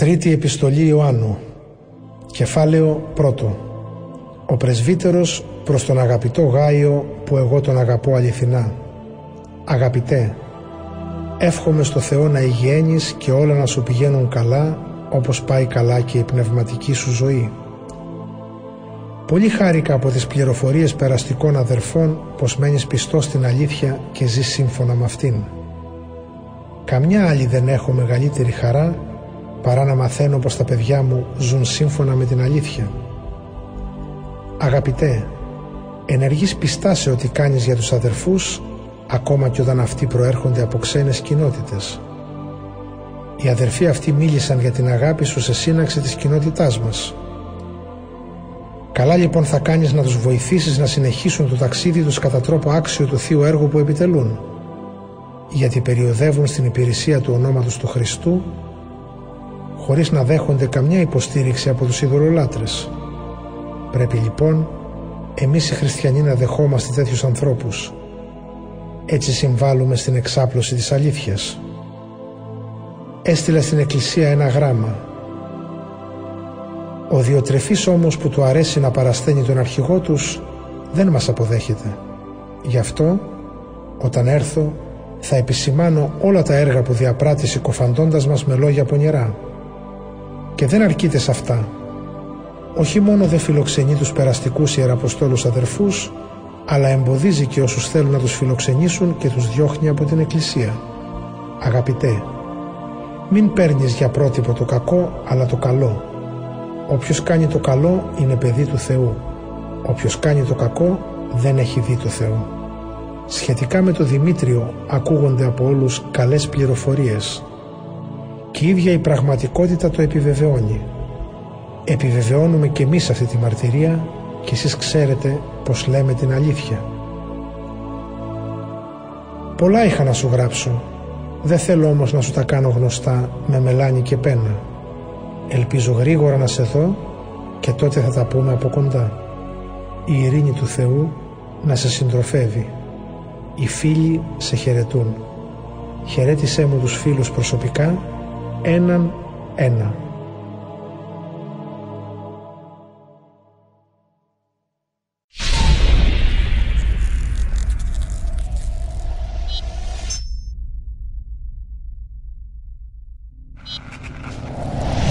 Τρίτη Επιστολή Ιωάννου Κεφάλαιο πρώτο Ο πρεσβύτερος προς τον αγαπητό Γάιο που εγώ τον αγαπώ αληθινά Αγαπητέ Εύχομαι στο Θεό να υγιένεις και όλα να σου πηγαίνουν καλά όπως πάει καλά και η πνευματική σου ζωή. Πολύ χάρηκα από τις πληροφορίες περαστικών αδερφών πως μένεις πιστός στην αλήθεια και ζεις σύμφωνα με αυτήν. Καμιά άλλη δεν έχω μεγαλύτερη χαρά παρά να μαθαίνω πως τα παιδιά μου ζουν σύμφωνα με την αλήθεια. Αγαπητέ, ενεργείς πιστά σε ό,τι κάνεις για τους αδερφούς ακόμα και όταν αυτοί προέρχονται από ξένες κοινότητες. Οι αδερφοί αυτοί μίλησαν για την αγάπη σου σε σύναξη της κοινότητάς μας. Καλά λοιπόν θα κάνεις να τους βοηθήσεις να συνεχίσουν το ταξίδι τους κατά τρόπο άξιο του Θείου έργου που επιτελούν, γιατί περιοδεύουν στην υπηρεσία του ονόματος του Χριστού χωρίς να δέχονται καμιά υποστήριξη από τους ειδωλολάτρες. Πρέπει λοιπόν εμείς οι χριστιανοί να δεχόμαστε τέτοιους ανθρώπους. Έτσι συμβάλλουμε στην εξάπλωση της αλήθειας. Έστειλα στην εκκλησία ένα γράμμα. Ο Διοτρεφής όμως που του αρέσει να παρασθένει τον αρχηγό τους δεν μας αποδέχεται. Γι' αυτό όταν έρθω θα επισημάνω όλα τα έργα που διαπράττει συκοφαντώντας μας με λόγια πονηρά. Και δεν αρκείται σε αυτά. Όχι μόνο δεν φιλοξενεί τους περαστικούς ιεραποστόλους αδερφούς, αλλά εμποδίζει και όσους θέλουν να τους φιλοξενήσουν και τους διώχνει από την Εκκλησία. Αγαπητέ, μην παίρνεις για πρότυπο το κακό, αλλά το καλό. Όποιος κάνει το καλό είναι παιδί του Θεού. Όποιος κάνει το κακό δεν έχει δει το Θεό. Σχετικά με το Δημήτριο ακούγονται από όλους καλές πληροφορίες και η ίδια η πραγματικότητα το επιβεβαιώνει. Επιβεβαιώνουμε και εμείς αυτή τη μαρτυρία και εσείς ξέρετε πως λέμε την αλήθεια. Πολλά είχα να σου γράψω, δεν θέλω όμως να σου τα κάνω γνωστά με μελάνι και πένα. Ελπίζω γρήγορα να σε δω και τότε θα τα πούμε από κοντά. Η ειρήνη του Θεού να σε συντροφεύει. Οι φίλοι σε χαιρετούν. Χαιρέτησέ μου τους φίλους προσωπικά έναν ένα.